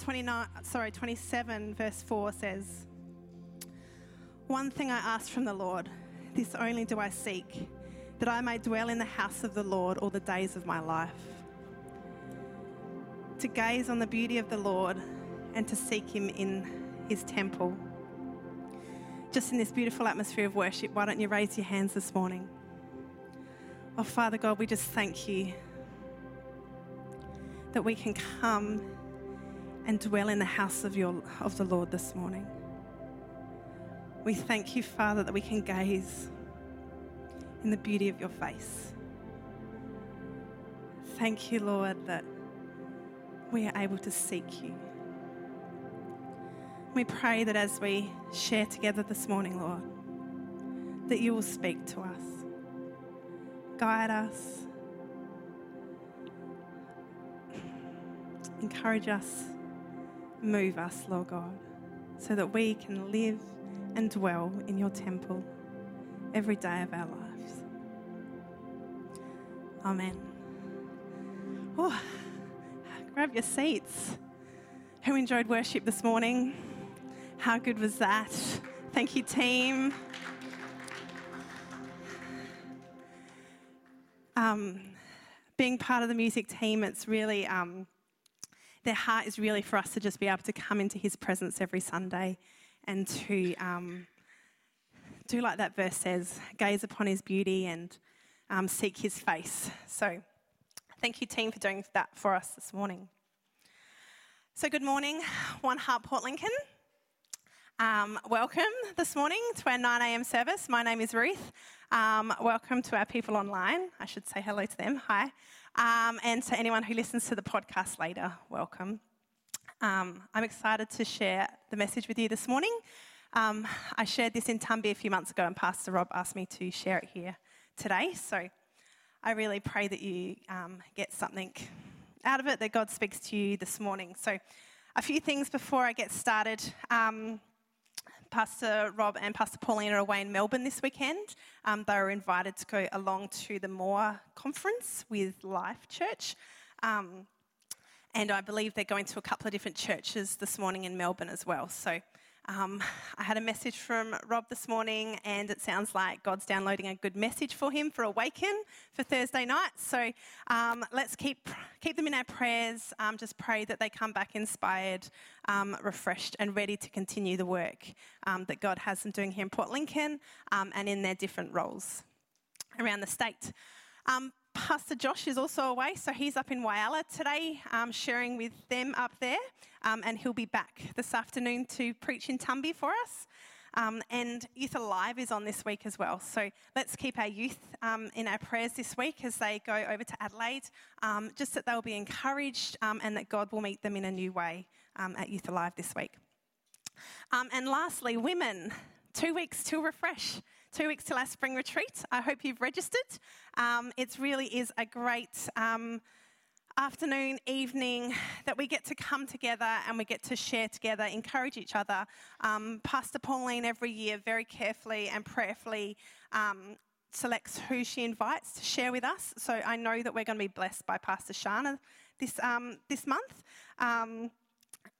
29, sorry, 27, verse 4 says, One thing I ask from the Lord, this only do I seek, that I may dwell in the house of the Lord all the days of my life. To gaze on the beauty of the Lord and to seek him in his temple. Just in this beautiful atmosphere of worship, why don't you raise your hands this morning? Oh, Father God, we just thank you that we can come and dwell in the house of, your, of the Lord this morning. We thank you, Father, that we can gaze in the beauty of your face. Thank you, Lord, that we are able to seek you. We pray that as we share together this morning, Lord, that you will speak to us, guide us, encourage us, move us, Lord God, so that we can live and dwell in your temple every day of our lives. Amen. Oh, grab your seats. Who enjoyed worship this morning? How good was that? Thank you, team. Um, being part of the music team, it's really, um, their heart is really for us to just be able to come into His presence every Sunday and to um, do like that verse says gaze upon His beauty and um, seek His face. So, thank you, team, for doing that for us this morning. So, good morning, One Heart Port Lincoln. Um, welcome this morning to our 9 a.m. service. My name is Ruth. Um, welcome to our people online. I should say hello to them. Hi. Um, and to anyone who listens to the podcast later, welcome. Um, I'm excited to share the message with you this morning. Um, I shared this in Tumby a few months ago, and Pastor Rob asked me to share it here today. So I really pray that you um, get something out of it, that God speaks to you this morning. So, a few things before I get started. Um, Pastor Rob and Pastor Pauline are away in Melbourne this weekend. Um, they were invited to go along to the Moore conference with Life Church. Um, and I believe they're going to a couple of different churches this morning in Melbourne as well. So um, I had a message from Rob this morning, and it sounds like God's downloading a good message for him for Awaken for Thursday night. So um, let's keep keep them in our prayers. Um, just pray that they come back inspired, um, refreshed, and ready to continue the work um, that God has them doing here in Port Lincoln um, and in their different roles around the state. Um, Pastor Josh is also away, so he's up in Whyalla today, um, sharing with them up there, um, and he'll be back this afternoon to preach in Tumby for us. Um, and Youth Alive is on this week as well. So let's keep our youth um, in our prayers this week as they go over to Adelaide, um, just that they'll be encouraged um, and that God will meet them in a new way at Youth Alive this week. and lastly, women, two weeks to refresh two weeks till our spring retreat. I hope you've registered. Um, it really is a great um, afternoon, evening that we get to come together and we get to share together, encourage each other. Um, Pastor Pauline every year very carefully and prayerfully um, selects who she invites to share with us. So I know that we're going to be blessed by Pastor Shana this, um, this month.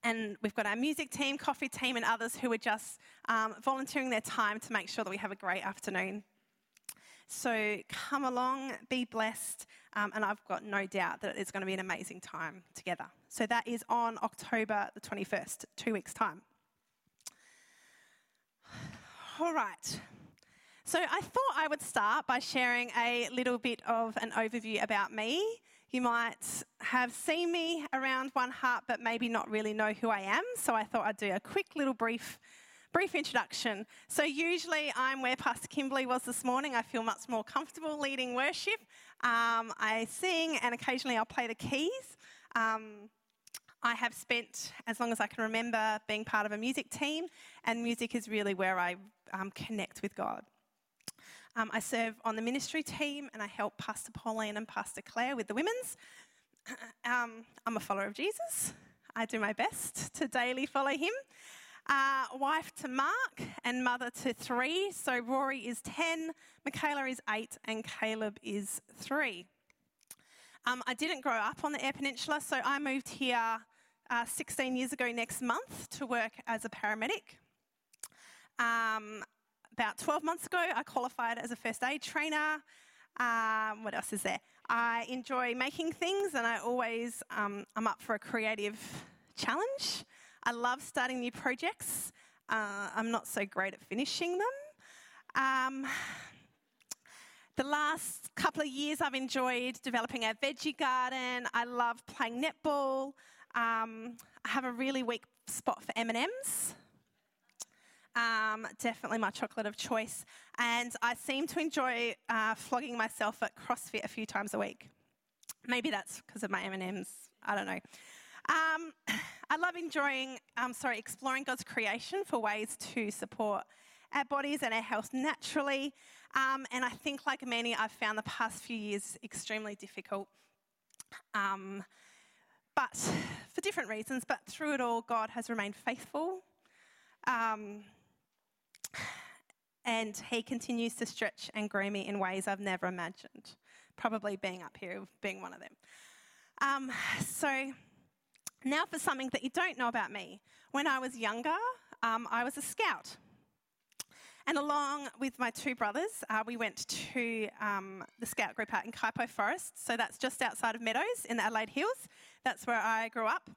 And we've got our music team, coffee team, and others who are just um, volunteering their time to make sure that we have a great afternoon. So come along, be blessed, um, and I've got no doubt that it's going to be an amazing time together. So that is on October the 21st, two weeks' time. All right. So I thought I would start by sharing a little bit of an overview about me you might have seen me around One Heart, but maybe not really know who I am. So I thought I'd do a quick little brief, brief introduction. So usually I'm where Pastor Kimberly was this morning. I feel much more comfortable leading worship. Um, I sing, and occasionally I'll play the keys. Um, I have spent as long as I can remember being part of a music team, and music is really where I um, connect with God. Um, I serve on the ministry team and I help Pastor Pauline and Pastor Claire with the women's. Um, I'm a follower of Jesus. I do my best to daily follow him. Uh, wife to Mark and mother to three. So Rory is 10, Michaela is 8, and Caleb is 3. Um, I didn't grow up on the Eyre Peninsula, so I moved here uh, 16 years ago next month to work as a paramedic. Um, about 12 months ago, I qualified as a first aid trainer. Um, what else is there? I enjoy making things, and I always um, I'm up for a creative challenge. I love starting new projects. Uh, I'm not so great at finishing them. Um, the last couple of years, I've enjoyed developing a veggie garden. I love playing netball. Um, I have a really weak spot for M&Ms. Um, definitely my chocolate of choice. And I seem to enjoy uh, flogging myself at CrossFit a few times a week. Maybe that's because of my M&Ms. I don't know. Um, I love enjoying, um, sorry, exploring God's creation for ways to support our bodies and our health naturally. Um, and I think, like many, I've found the past few years extremely difficult. Um, but for different reasons, but through it all, God has remained faithful. Um, and He continues to stretch and grow me in ways I've never imagined. Probably being up here, being one of them. Um, so, now for something that you don't know about me. When I was younger, um, I was a scout. And along with my two brothers, uh, we went to um, the scout group out in Kuitpo Forest. So that's just outside of Meadows in the Adelaide Hills. That's where I grew up.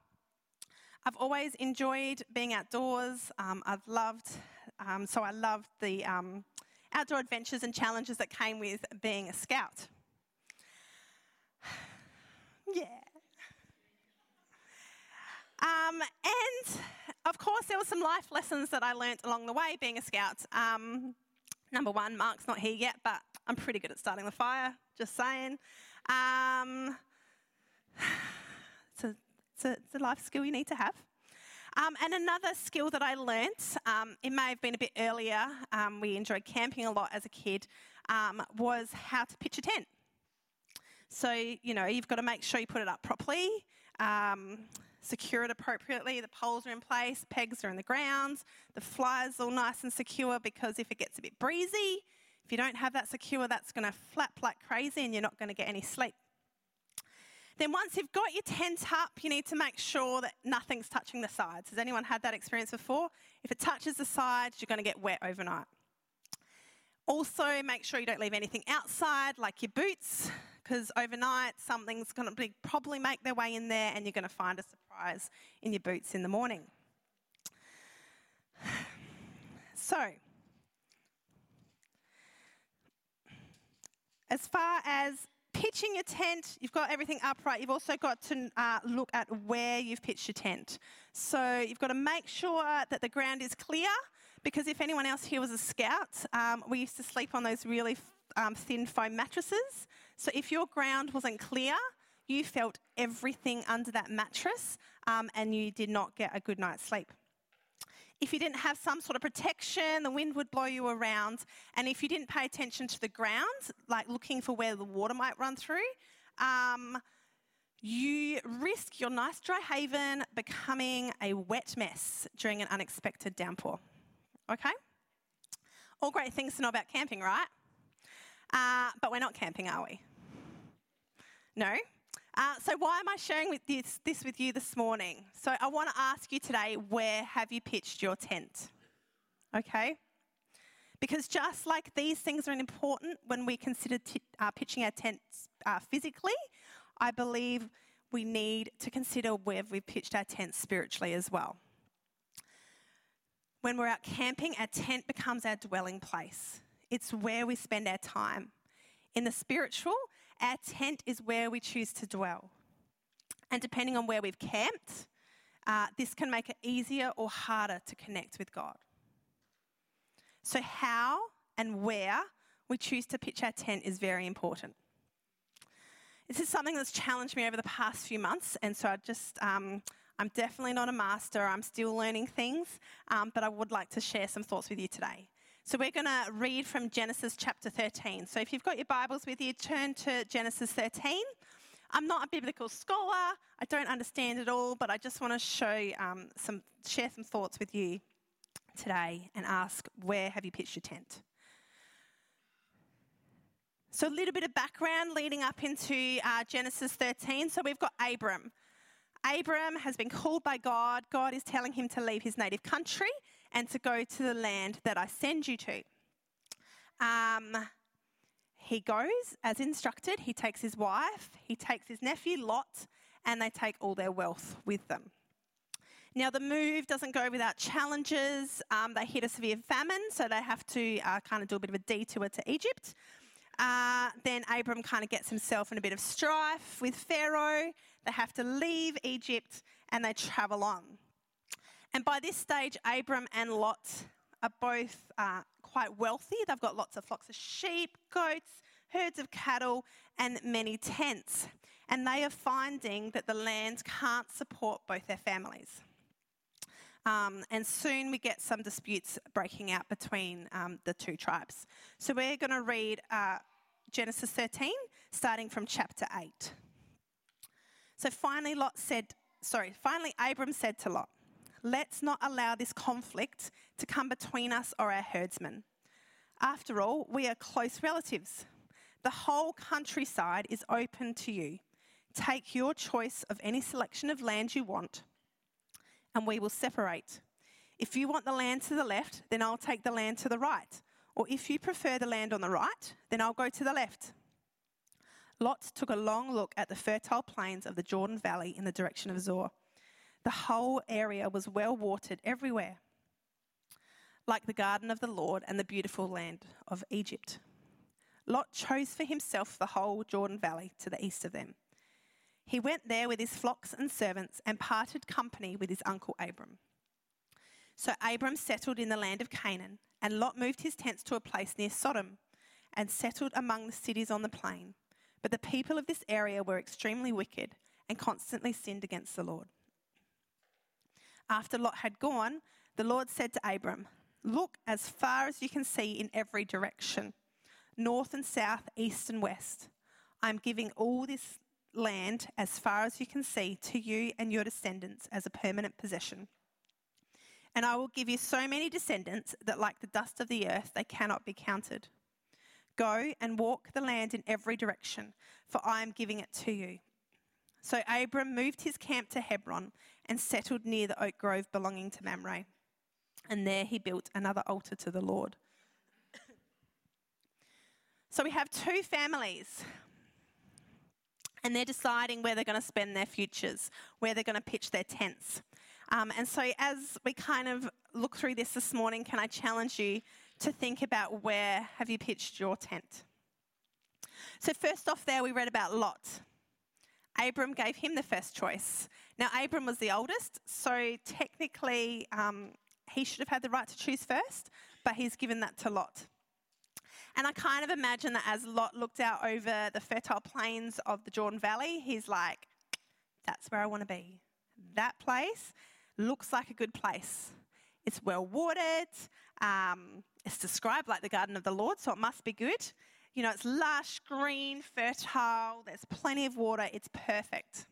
I've always enjoyed being outdoors. Um, I've loved, um, so I loved the um, outdoor adventures and challenges that came with being a scout. yeah. Um, and of course, there were some life lessons that I learnt along the way being a scout. Um, number one, Mark's not here yet, but I'm pretty good at starting the fire, just saying. Um, it's, a, it's, a, it's, a, life skill you need to have. Um, and another skill that I learnt, um, it may have been a bit earlier, um, we enjoyed camping a lot as a kid, um, was how to pitch a tent. So, you know, you've got to make sure you put it up properly. Um, secure it appropriately. The poles are in place, pegs are in the ground, the fly's all nice and secure because if it gets a bit breezy, if you don't have that secure, that's going to flap like crazy and you're not going to get any sleep. Then, once you've got your tent up, you need to make sure that nothing's touching the sides. Has anyone had that experience before? If it touches the sides, you're going to get wet overnight. Also, make sure you don't leave anything outside, like your boots, because overnight something's going to probably make their way in there and you're going to find a surprise in your boots in the morning. So, as far as pitching your tent, you've got everything upright. You've also got to uh, look at where you've pitched your tent. So you've got to make sure that the ground is clear because if anyone else here was a scout, um, we used to sleep on those really um, thin foam mattresses. So if your ground wasn't clear, you felt everything under that mattress um, and you did not get a good night's sleep. If you didn't have some sort of protection, the wind would blow you around. And if you didn't pay attention to the ground, like looking for where the water might run through, um, you risk your nice dry haven becoming a wet mess during an unexpected downpour. Okay? All great things to know about camping, right? Uh, but we're not camping, are we? No? Uh, so, why am I sharing with this, this with you this morning? So, I want to ask you today where have you pitched your tent? Okay? Because just like these things are important when we consider t- uh, pitching our tents uh, physically, I believe we need to consider where we've pitched our tent spiritually as well. When we're out camping, our tent becomes our dwelling place. It's where we spend our time. In the spiritual, our tent is where we choose to dwell. And depending on where we've camped, uh, this can make it easier or harder to connect with God. So, how and where we choose to pitch our tent is very important. This is something that's challenged me over the past few months, and so I just, um, I'm definitely not a master. I'm still learning things, um, but I would like to share some thoughts with you today. So we're going to read from Genesis chapter 13. So if you've got your Bibles with you, turn to Genesis 13. I'm not a biblical scholar. I don't understand it all, but I just want to show um, some, share some thoughts with you today and ask, where have you pitched your tent? So a little bit of background leading up into uh, Genesis 13. So we've got Abram. Abram has been called by God. God is telling him to leave his native country and to go to the land that I send you to. Um, he goes as instructed. He takes his wife, he takes his nephew Lot, and they take all their wealth with them. Now, the move doesn't go without challenges. Um, they hit a severe famine, so they have to uh, kind of do a bit of a detour to Egypt. Uh, then Abram kind of gets himself in a bit of strife with Pharaoh. They have to leave Egypt and they travel on. And by this stage, Abram and Lot are both uh, quite wealthy. They've got lots of flocks of sheep, goats, herds of cattle, and many tents. And they are finding that the land can't support both their families. Um, and soon we get some disputes breaking out between um, the two tribes. So we're going to read uh, Genesis 13, starting from chapter 8. So finally, Lot said, sorry, finally, Abram said to Lot, Let's not allow this conflict to come between us or our herdsmen. After all, we are close relatives. The whole countryside is open to you. Take your choice of any selection of land you want and we will separate. If you want the land to the left, then I'll take the land to the right. Or if you prefer the land on the right, then I'll go to the left. Lot took a long look at the fertile plains of the Jordan Valley in the direction of Zoar. The whole area was well watered everywhere, like the garden of the Lord and the beautiful land of Egypt. Lot chose for himself the whole Jordan Valley to the east of them. He went there with his flocks and servants and parted company with his uncle Abram. So Abram settled in the land of Canaan, and Lot moved his tents to a place near Sodom and settled among the cities on the plain. But the people of this area were extremely wicked and constantly sinned against the Lord. After Lot had gone, the Lord said to Abram, Look as far as you can see in every direction, north and south, east and west. I am giving all this land as far as you can see to you and your descendants as a permanent possession. And I will give you so many descendants that, like the dust of the earth, they cannot be counted. Go and walk the land in every direction, for I am giving it to you. So Abram moved his camp to Hebron and settled near the oak grove belonging to Mamre. And there he built another altar to the Lord. so we have two families and they're deciding where they're going to spend their futures, where they're going to pitch their tents. Um, and so, as we kind of look through this this morning, can I challenge you to think about where have you pitched your tent? So, first off, there we read about Lot. Abram gave him the first choice. Now, Abram was the oldest, so technically um, he should have had the right to choose first, but he's given that to Lot. And I kind of imagine that as Lot looked out over the fertile plains of the Jordan Valley, he's like, that's where I want to be. That place looks like a good place. It's well watered. Um, it's described like the garden of the Lord, so it must be good. You know, it's lush, green, fertile, there's plenty of water, it's perfect.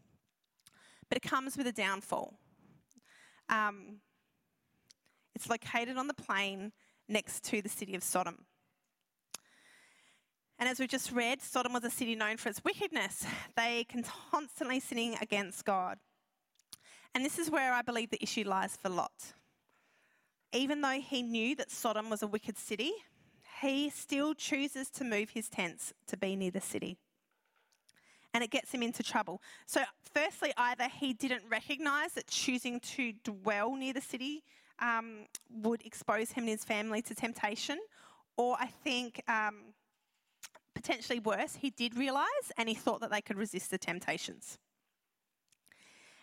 But it comes with a downfall. Um, it's located on the plain next to the city of Sodom. And as we've just read, Sodom was a city known for its wickedness. They can constantly sinning against God. And this is where I believe the issue lies for Lot. Even though he knew that Sodom was a wicked city, he still chooses to move his tents to be near the city. And it gets him into trouble. So, firstly, either he didn't recognize that choosing to dwell near the city um, would expose him and his family to temptation, or I think um, potentially worse, he did realise and he thought that they could resist the temptations.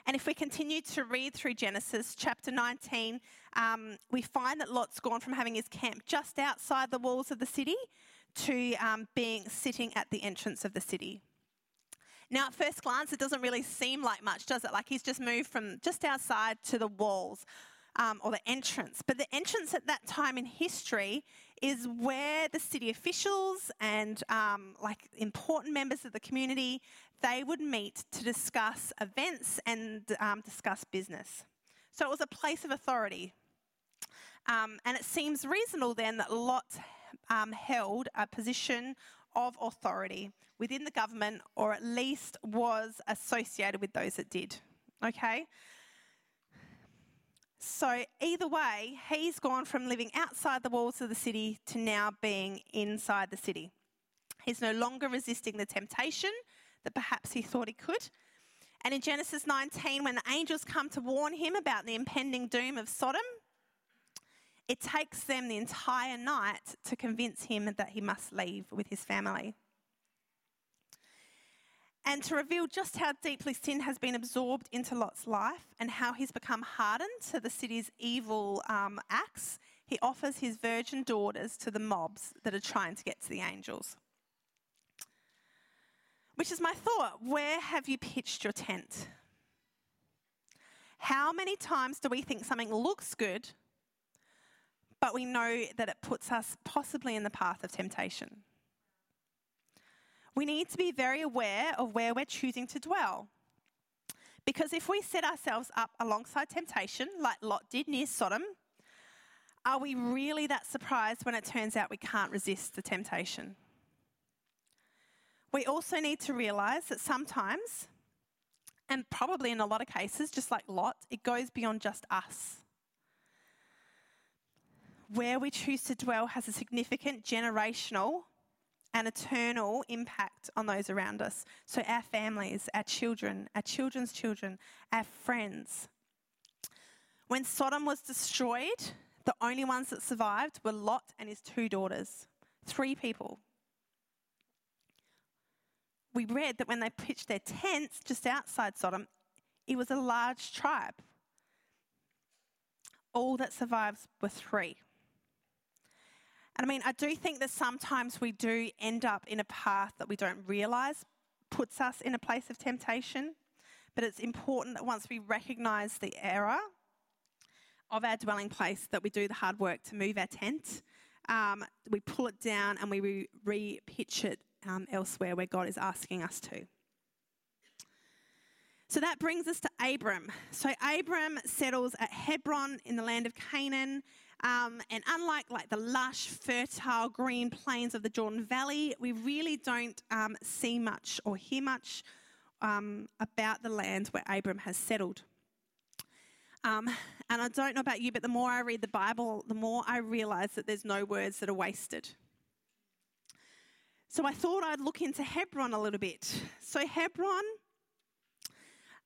And if we continue to read through Genesis chapter 19, um, we find that Lot's gone from having his camp just outside the walls of the city to um, being sitting at the entrance of the city. Now, at first glance, it doesn't really seem like much, does it? Like he's just moved from just outside to the walls um, or the entrance. But the entrance at that time in history is where the city officials and um, like important members of the community they would meet to discuss events and um, discuss business. So it was a place of authority. Um, and it seems reasonable then that Lot um, held a position of authority within the government, or at least was associated with those that did. Okay? So, either way, he's gone from living outside the walls of the city to now being inside the city. He's no longer resisting the temptation that perhaps he thought he could. And in Genesis 19, when the angels come to warn him about the impending doom of Sodom, it takes them the entire night to convince him that he must leave with his family. And to reveal just how deeply sin has been absorbed into Lot's life and how he's become hardened to the city's evil um, acts, he offers his virgin daughters to the mobs that are trying to get to the angels. Which is my thought where have you pitched your tent? How many times do we think something looks good, but we know that it puts us possibly in the path of temptation? We need to be very aware of where we're choosing to dwell. Because if we set ourselves up alongside temptation, like Lot did near Sodom, are we really that surprised when it turns out we can't resist the temptation? We also need to realize that sometimes, and probably in a lot of cases, just like Lot, it goes beyond just us. Where we choose to dwell has a significant generational and eternal impact on those around us. So, our families, our children, our children's children, our friends. When Sodom was destroyed, the only ones that survived were Lot and his two daughters. Three people we read that when they pitched their tents just outside Sodom, it was a large tribe. All that survived were three. And I mean, I do think that sometimes we do end up in a path that we don't realize puts us in a place of temptation. But it's important that once we recognize the error of our dwelling place, that we do the hard work to move our tent. Um, we pull it down and we re pitch it um, elsewhere where God is asking us to. So that brings us to Abram. So Abram settles at Hebron in the land of Canaan. Um, and unlike like the lush, fertile green plains of the Jordan Valley, we really don't um, see much or hear much um, about the land where Abram has settled. Um, and I don't know about you, but the more I read the Bible, the more I realize that there's no words that are wasted. So I thought I'd look into Hebron a little bit. So Hebron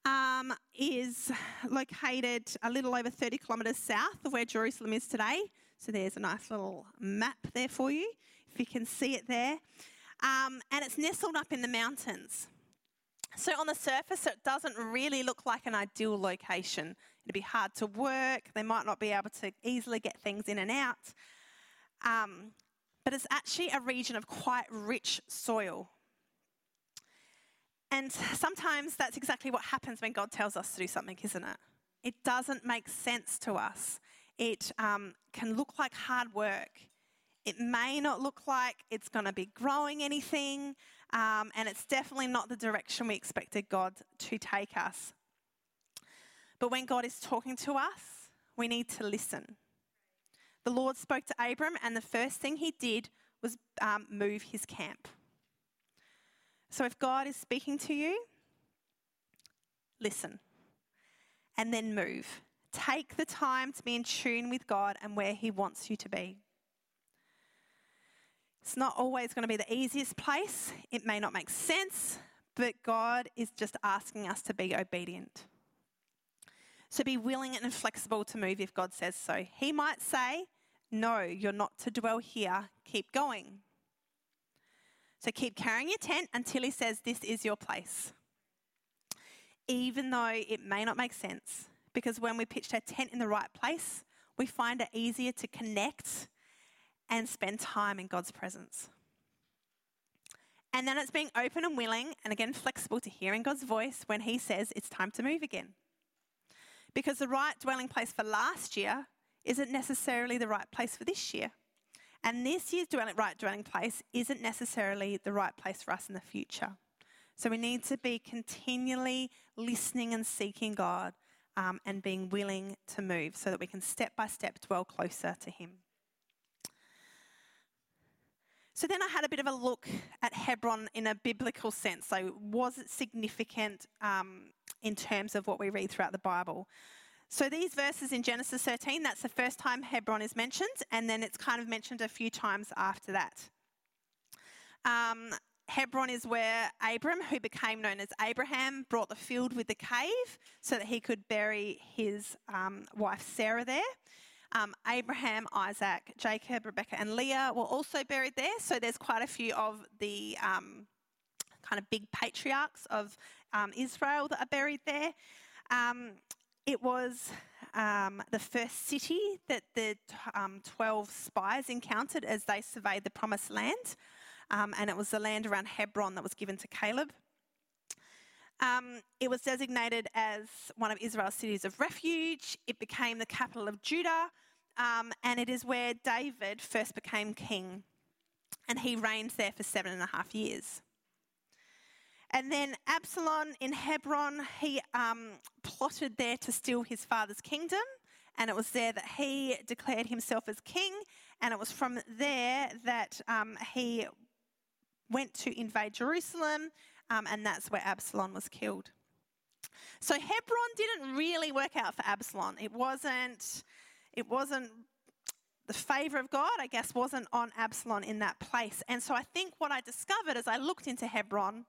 um, is located a little over 30 kilometres south of where Jerusalem is today. So there's a nice little map there for you, if you can see it there. Um, and it's nestled up in the mountains. So on the surface, it doesn't really look like an ideal location. It'd be hard to work. They might not be able to easily get things in and out. Um, but it's actually a region of quite rich soil. And sometimes that's exactly what happens when God tells us to do something, isn't it? It doesn't make sense to us. It um, can look like hard work. It may not look like it's going to be growing anything, um, and it's definitely not the direction we expected God to take us. But when God is talking to us, we need to listen. The Lord spoke to Abram, and the first thing he did was um, move his camp. So if God is speaking to you, listen and then move. Take the time to be in tune with God and where He wants you to be. It's not always going to be the easiest place, it may not make sense, but God is just asking us to be obedient. So be willing and flexible to move if God says so. He might say, No, you're not to dwell here, keep going. So keep carrying your tent until He says, This is your place. Even though it may not make sense, because when we pitched our tent in the right place, we find it easier to connect and spend time in God's presence. And then it's being open and willing and again flexible to hearing God's voice when He says it's time to move again. Because the right dwelling place for last year isn't necessarily the right place for this year. And this year's dwelling, right dwelling place isn't necessarily the right place for us in the future. So we need to be continually listening and seeking God um, and being willing to move so that we can step by step dwell closer to Him. So then I had a bit of a look at Hebron in a biblical sense. So, was it significant um, in terms of what we read throughout the Bible. So these verses in Genesis 13, that's the first time Hebron is mentioned, and then it's kind of mentioned a few times after that. Um, Hebron is where Abram, who became known as Abraham, brought the field with the cave so that he could bury his um, wife Sarah there. Um, Abraham, Isaac, Jacob, Rebecca, and Leah were also buried there. So there's quite a few of the um, kind of big patriarchs of um, Israel that are buried there. It was um, the first city that the um, 12 spies encountered as they surveyed the promised land. Um, and it was the land around Hebron that was given to Caleb. Um, it was designated as one of Israel's cities of refuge. It became the capital of Judah, um, and it is where David first became king. And he reigned there for seven and a half years. And then Absalom in Hebron, he um, plotted there to steal his father's kingdom. And it was there that he declared himself as king. And it was from there that um, he went to invade Jerusalem. Um, and that's where Absalom was killed. So Hebron didn't really work out for Absalom. It wasn't, it wasn't the favour of God, I guess, wasn't on Absalom in that place. And so I think what I discovered as I looked into Hebron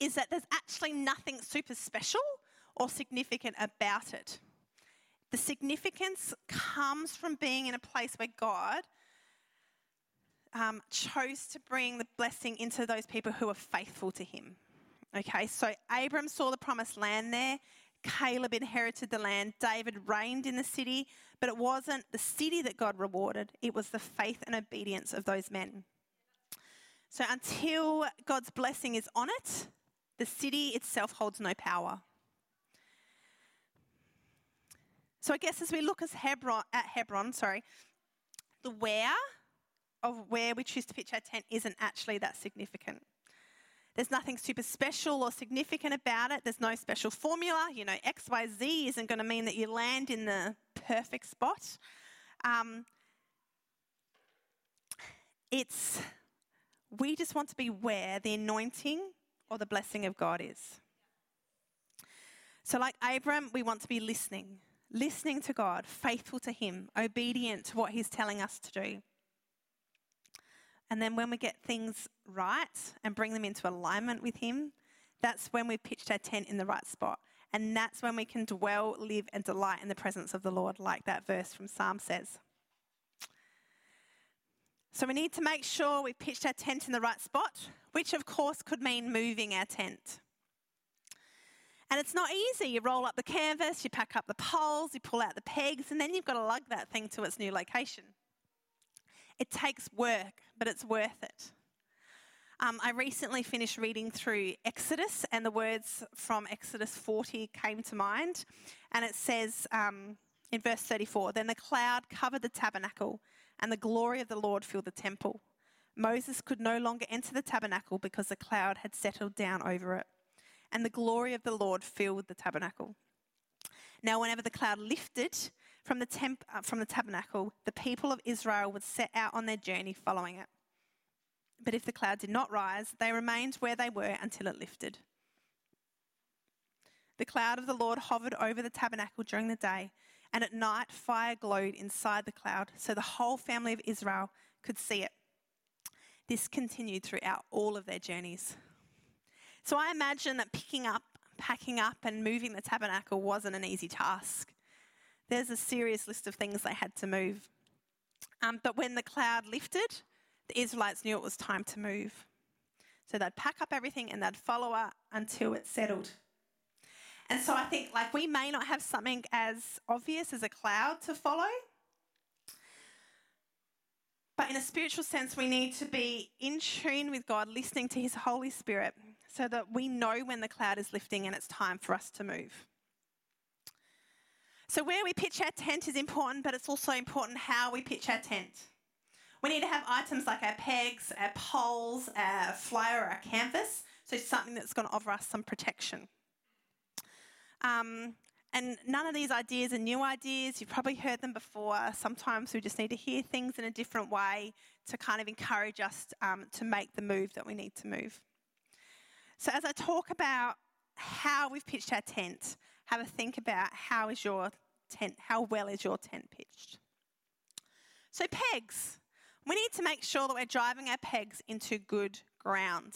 is that there's actually nothing super special or significant about it. The significance comes from being in a place where God um, chose to bring the blessing into those people who are faithful to Him. Okay, so Abram saw the promised land there. Caleb inherited the land. David reigned in the city, but it wasn't the city that God rewarded, it was the faith and obedience of those men. So until God's blessing is on it, the city itself holds no power. So I guess as we look as Hebron, at Hebron, sorry, the where of where we choose to pitch our tent isn't actually that significant. There's nothing super special or significant about it. There's no special formula. You know, XYZ isn't going to mean that you land in the perfect spot. Um, it's, we just want to be where the anointing or the blessing of God is. So, like Abram, we want to be listening, listening to God, faithful to Him, obedient to what He's telling us to do. And then when we get things right and bring them into alignment with Him, that's when we've pitched our tent in the right spot. And that's when we can dwell, live, and delight in the presence of the Lord, like that verse from Psalm says. So we need to make sure we've pitched our tent in the right spot, which of course could mean moving our tent. And it's not easy. You roll up the canvas, you pack up the poles, you pull out the pegs, and then you've got to lug that thing to its new location. It takes work, but it's worth it. Um, I recently finished reading through Exodus, and the words from Exodus 40 came to mind. And it says um, in verse 34 Then the cloud covered the tabernacle and the glory of the Lord filled the temple. Moses could no longer enter the tabernacle because the cloud had settled down over it, and the glory of the Lord filled the tabernacle. Now, whenever the cloud lifted from the, temp- uh, from the tabernacle, the people of Israel would set out on their journey following it. But if the cloud did not rise, they remained where they were until it lifted. The cloud of the Lord hovered over the tabernacle during the day, and at night fire glowed inside the cloud, so the whole family of Israel could see it. This continued throughout all of their journeys. So I imagine that picking up, packing up, and moving the tabernacle wasn't an easy task. There's a serious list of things they had to move. Um, but when the cloud lifted, the Israelites knew it was time to move. So they'd pack up everything and they'd follow her until it settled. And so I think like we may not have something as obvious as a cloud to follow. But in a spiritual sense, we need to be in tune with God, listening to His Holy Spirit, so that we know when the cloud is lifting and it's time for us to move. So, where we pitch our tent is important, but it's also important how we pitch our tent. We need to have items like our pegs, our poles, our flyer, our canvas, so something that's going to offer us some protection. Um, and none of these ideas are new ideas. You've probably heard them before. Sometimes we just need to hear things in a different way to kind of encourage us um, to make the move that we need to move. So, as I talk about how we've pitched our tent, have a think about how is your tent, how well is your tent pitched. So, pegs. We need to make sure that we're driving our pegs into good ground.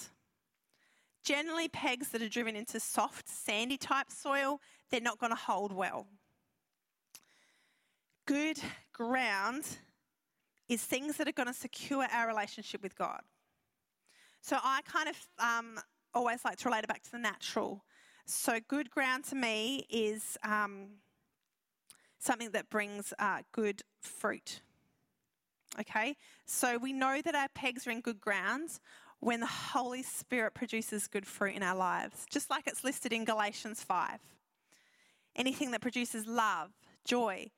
Generally, pegs that are driven into soft, sandy type soil, they're not going to hold well. Good ground is things that are going to secure our relationship with God. So I kind of um, always like to relate it back to the natural. So, good ground to me is um, something that brings uh, good fruit. Okay? So, we know that our pegs are in good ground when the Holy Spirit produces good fruit in our lives, just like it's listed in Galatians 5. Anything that produces love, joy,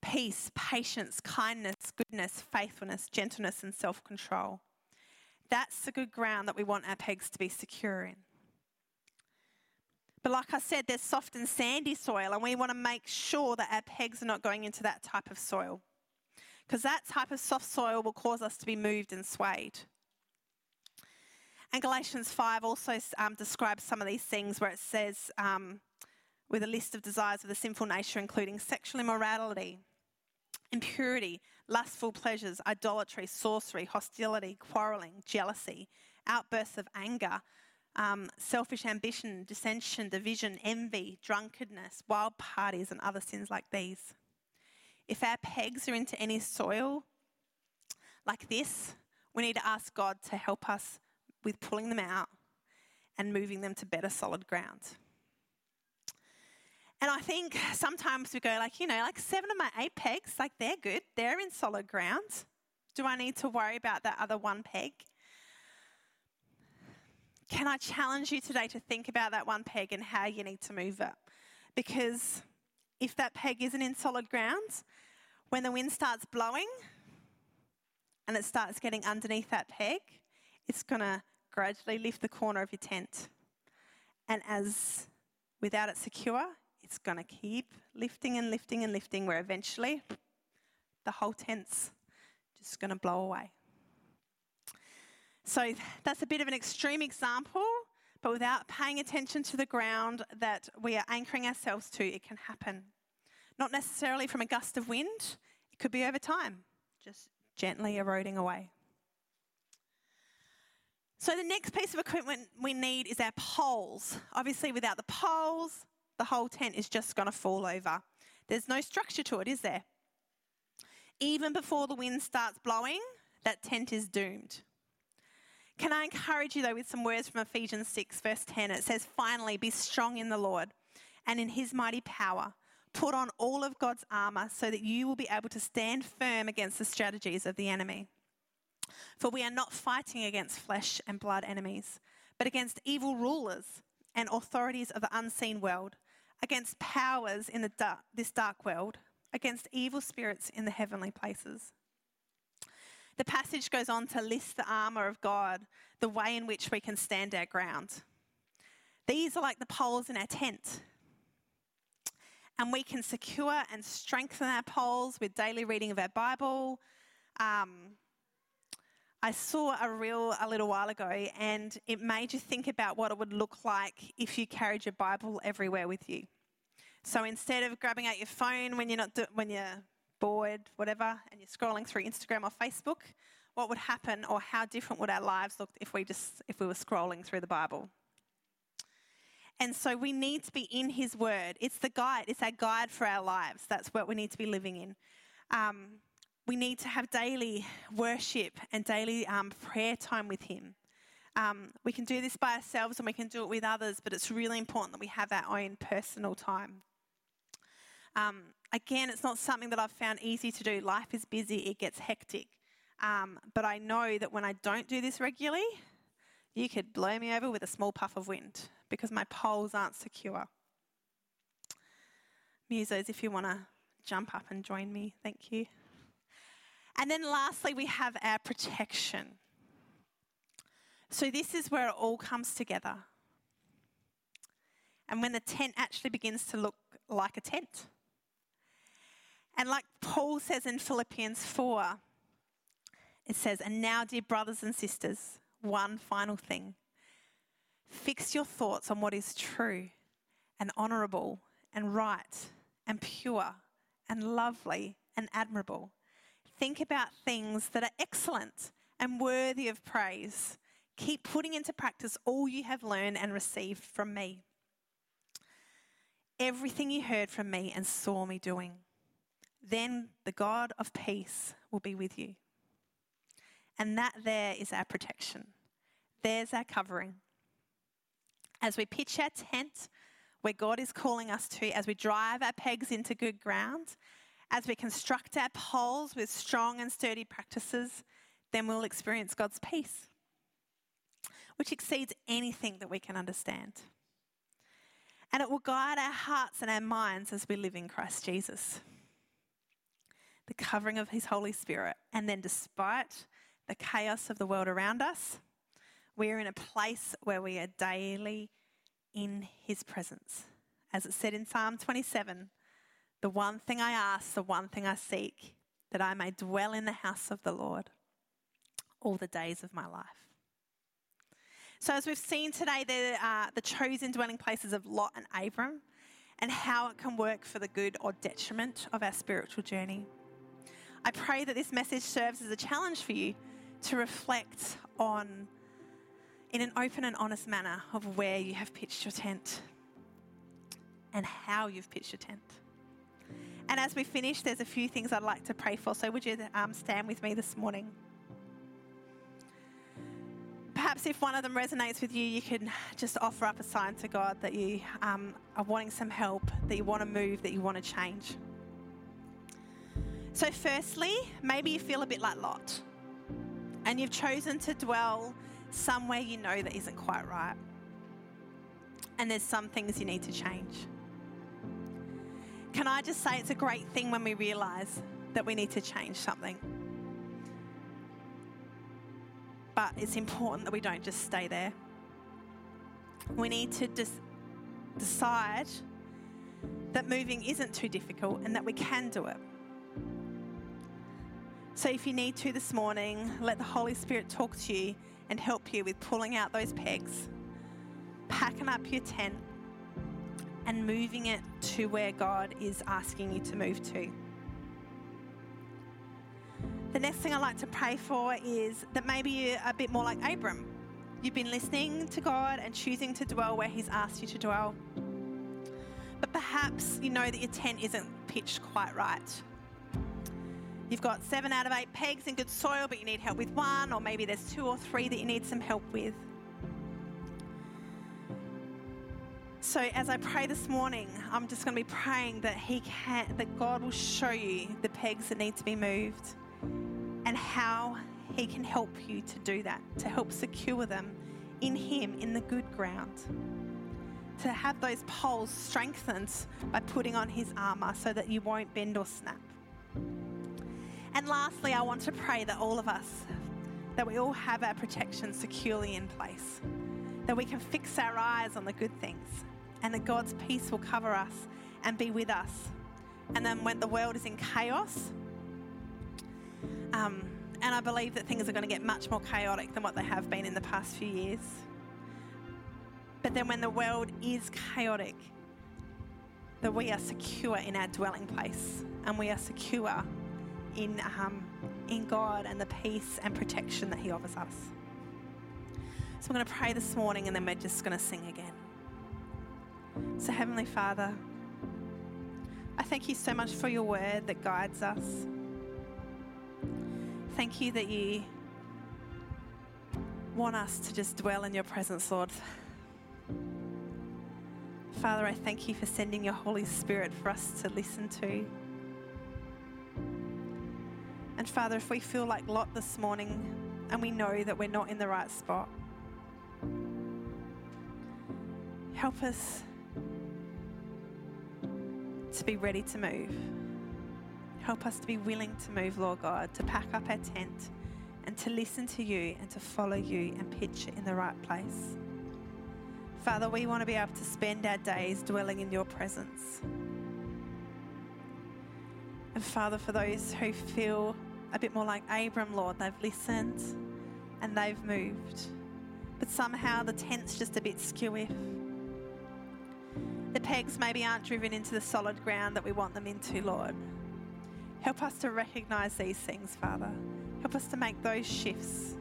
peace, patience, kindness, goodness, faithfulness, gentleness, and self control. That's the good ground that we want our pegs to be secure in. But like I said, there's soft and sandy soil, and we want to make sure that our pegs are not going into that type of soil. Because that type of soft soil will cause us to be moved and swayed. And Galatians 5 also um, describes some of these things where it says, um, with a list of desires of the sinful nature, including sexual immorality, impurity, lustful pleasures, idolatry, sorcery, hostility, quarreling, jealousy, outbursts of anger, um, selfish ambition, dissension, division, envy, drunkenness, wild parties, and other sins like these. If our pegs are into any soil like this, we need to ask God to help us with pulling them out and moving them to better solid ground. And I think sometimes we go like, you know, like seven of my eight pegs, like they're good. They're in solid ground. Do I need to worry about that other one peg? Can I challenge you today to think about that one peg and how you need to move it? Because if that peg isn't in solid ground, when the wind starts blowing and it starts getting underneath that peg, it's going to gradually lift the corner of your tent. And as without it secure, it's going to keep lifting and lifting and lifting, where eventually the whole tent's just going to blow away. So that's a bit of an extreme example, but without paying attention to the ground that we are anchoring ourselves to, it can happen. Not necessarily from a gust of wind, it could be over time, just gently eroding away. So, the next piece of equipment we need is our poles. Obviously, without the poles, the whole tent is just going to fall over. There's no structure to it, is there? Even before the wind starts blowing, that tent is doomed. Can I encourage you, though, with some words from Ephesians 6, verse 10? It says, Finally, be strong in the Lord and in his mighty power. Put on all of God's armour so that you will be able to stand firm against the strategies of the enemy. For we are not fighting against flesh and blood enemies, but against evil rulers and authorities of the unseen world against powers in dark, this dark world, against evil spirits in the heavenly places. The passage goes on to list the armour of God, the way in which we can stand our ground. These are like the poles in our tent. And we can secure and strengthen our poles with daily reading of our Bible. Um, I saw a reel a little while ago, and it made you think about what it would look like if you carried your Bible everywhere with you. So instead of grabbing out your phone when you're not do- when you're bored, whatever, and you're scrolling through Instagram or Facebook, what would happen, or how different would our lives look if we just if we were scrolling through the Bible? And so we need to be in His Word. It's the guide. It's our guide for our lives. That's what we need to be living in. Um, we need to have daily worship and daily um, prayer time with Him. Um, we can do this by ourselves and we can do it with others, but it's really important that we have our own personal time. Um, again, it's not something that I've found easy to do. Life is busy, it gets hectic. Um, but I know that when I don't do this regularly, you could blow me over with a small puff of wind because my poles aren't secure. Musos, if you want to jump up and join me, thank you. And then lastly, we have our protection. So, this is where it all comes together. And when the tent actually begins to look like a tent. And like Paul says in Philippians 4, it says, And now, dear brothers and sisters, one final thing. Fix your thoughts on what is true and honourable and right and pure and lovely and admirable. Think about things that are excellent and worthy of praise. Keep putting into practice all you have learned and received from me. Everything you heard from me and saw me doing. Then the God of peace will be with you. And that there is our protection. There's our covering. As we pitch our tent where God is calling us to, as we drive our pegs into good ground, as we construct our poles with strong and sturdy practices, then we'll experience God's peace, which exceeds anything that we can understand. And it will guide our hearts and our minds as we live in Christ Jesus. The covering of His Holy Spirit. And then, despite the chaos of the world around us, we are in a place where we are daily in His presence. As it said in Psalm 27 the one thing I ask, the one thing I seek, that I may dwell in the house of the Lord all the days of my life. So, as we've seen today, the, uh, the chosen dwelling places of Lot and Abram, and how it can work for the good or detriment of our spiritual journey. I pray that this message serves as a challenge for you to reflect on, in an open and honest manner, of where you have pitched your tent and how you've pitched your tent. And as we finish, there's a few things I'd like to pray for. So, would you um, stand with me this morning? Perhaps if one of them resonates with you, you can just offer up a sign to God that you um, are wanting some help, that you want to move, that you want to change. So, firstly, maybe you feel a bit like Lot and you've chosen to dwell somewhere you know that isn't quite right. And there's some things you need to change. Can I just say it's a great thing when we realize that we need to change something? But it's important that we don't just stay there. We need to decide that moving isn't too difficult and that we can do it. So, if you need to this morning, let the Holy Spirit talk to you and help you with pulling out those pegs, packing up your tent, and moving it to where God is asking you to move to. The next thing I'd like to pray for is that maybe you're a bit more like Abram. You've been listening to God and choosing to dwell where He's asked you to dwell. But perhaps you know that your tent isn't pitched quite right. You've got seven out of eight pegs in good soil, but you need help with one, or maybe there's two or three that you need some help with. So as I pray this morning, I'm just going to be praying that He can, that God will show you the pegs that need to be moved, and how He can help you to do that, to help secure them in Him in the good ground. To have those poles strengthened by putting on His armor so that you won't bend or snap. And lastly, I want to pray that all of us, that we all have our protection securely in place, that we can fix our eyes on the good things and that God's peace will cover us and be with us. And then when the world is in chaos, um, and I believe that things are going to get much more chaotic than what they have been in the past few years. But then when the world is chaotic, that we are secure in our dwelling place and we are secure in, um, in God and the peace and protection that He offers us. So I'm going to pray this morning and then we're just going to sing again. So, Heavenly Father, I thank you so much for your word that guides us. Thank you that you want us to just dwell in your presence, Lord. Father, I thank you for sending your Holy Spirit for us to listen to. And Father, if we feel like Lot this morning and we know that we're not in the right spot, help us to be ready to move. Help us to be willing to move, Lord God, to pack up our tent and to listen to you and to follow you and pitch in the right place. Father, we want to be able to spend our days dwelling in your presence. And Father, for those who feel a bit more like Abram, Lord, they've listened and they've moved. but somehow the tent's just a bit skewy. The pegs maybe aren't driven into the solid ground that we want them into, Lord. Help us to recognize these things, Father. Help us to make those shifts,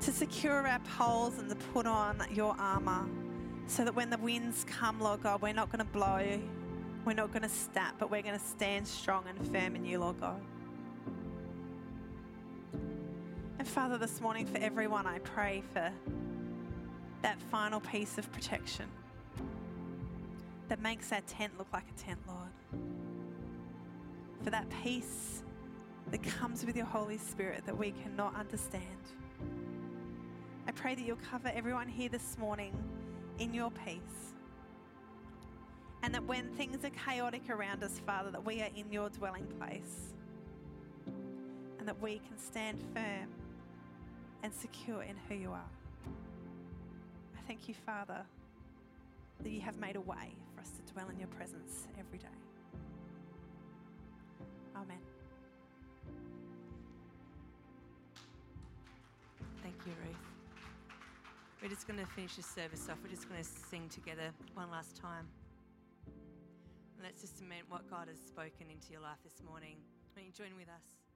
to secure our poles and to put on your armor so that when the winds come, Lord God, we're not going to blow, we're not going to snap, but we're going to stand strong and firm in you, Lord God. And Father, this morning for everyone, I pray for that final piece of protection that makes that tent look like a tent, Lord. For that peace that comes with your Holy Spirit that we cannot understand. I pray that you'll cover everyone here this morning in your peace. And that when things are chaotic around us, Father, that we are in your dwelling place. And that we can stand firm and secure in who you are. I thank you, Father, that you have made a way for us to dwell in your presence every day. Amen. Thank you, Ruth. We're just going to finish this service off. We're just going to sing together one last time. And let's just cement what God has spoken into your life this morning. Will you join with us?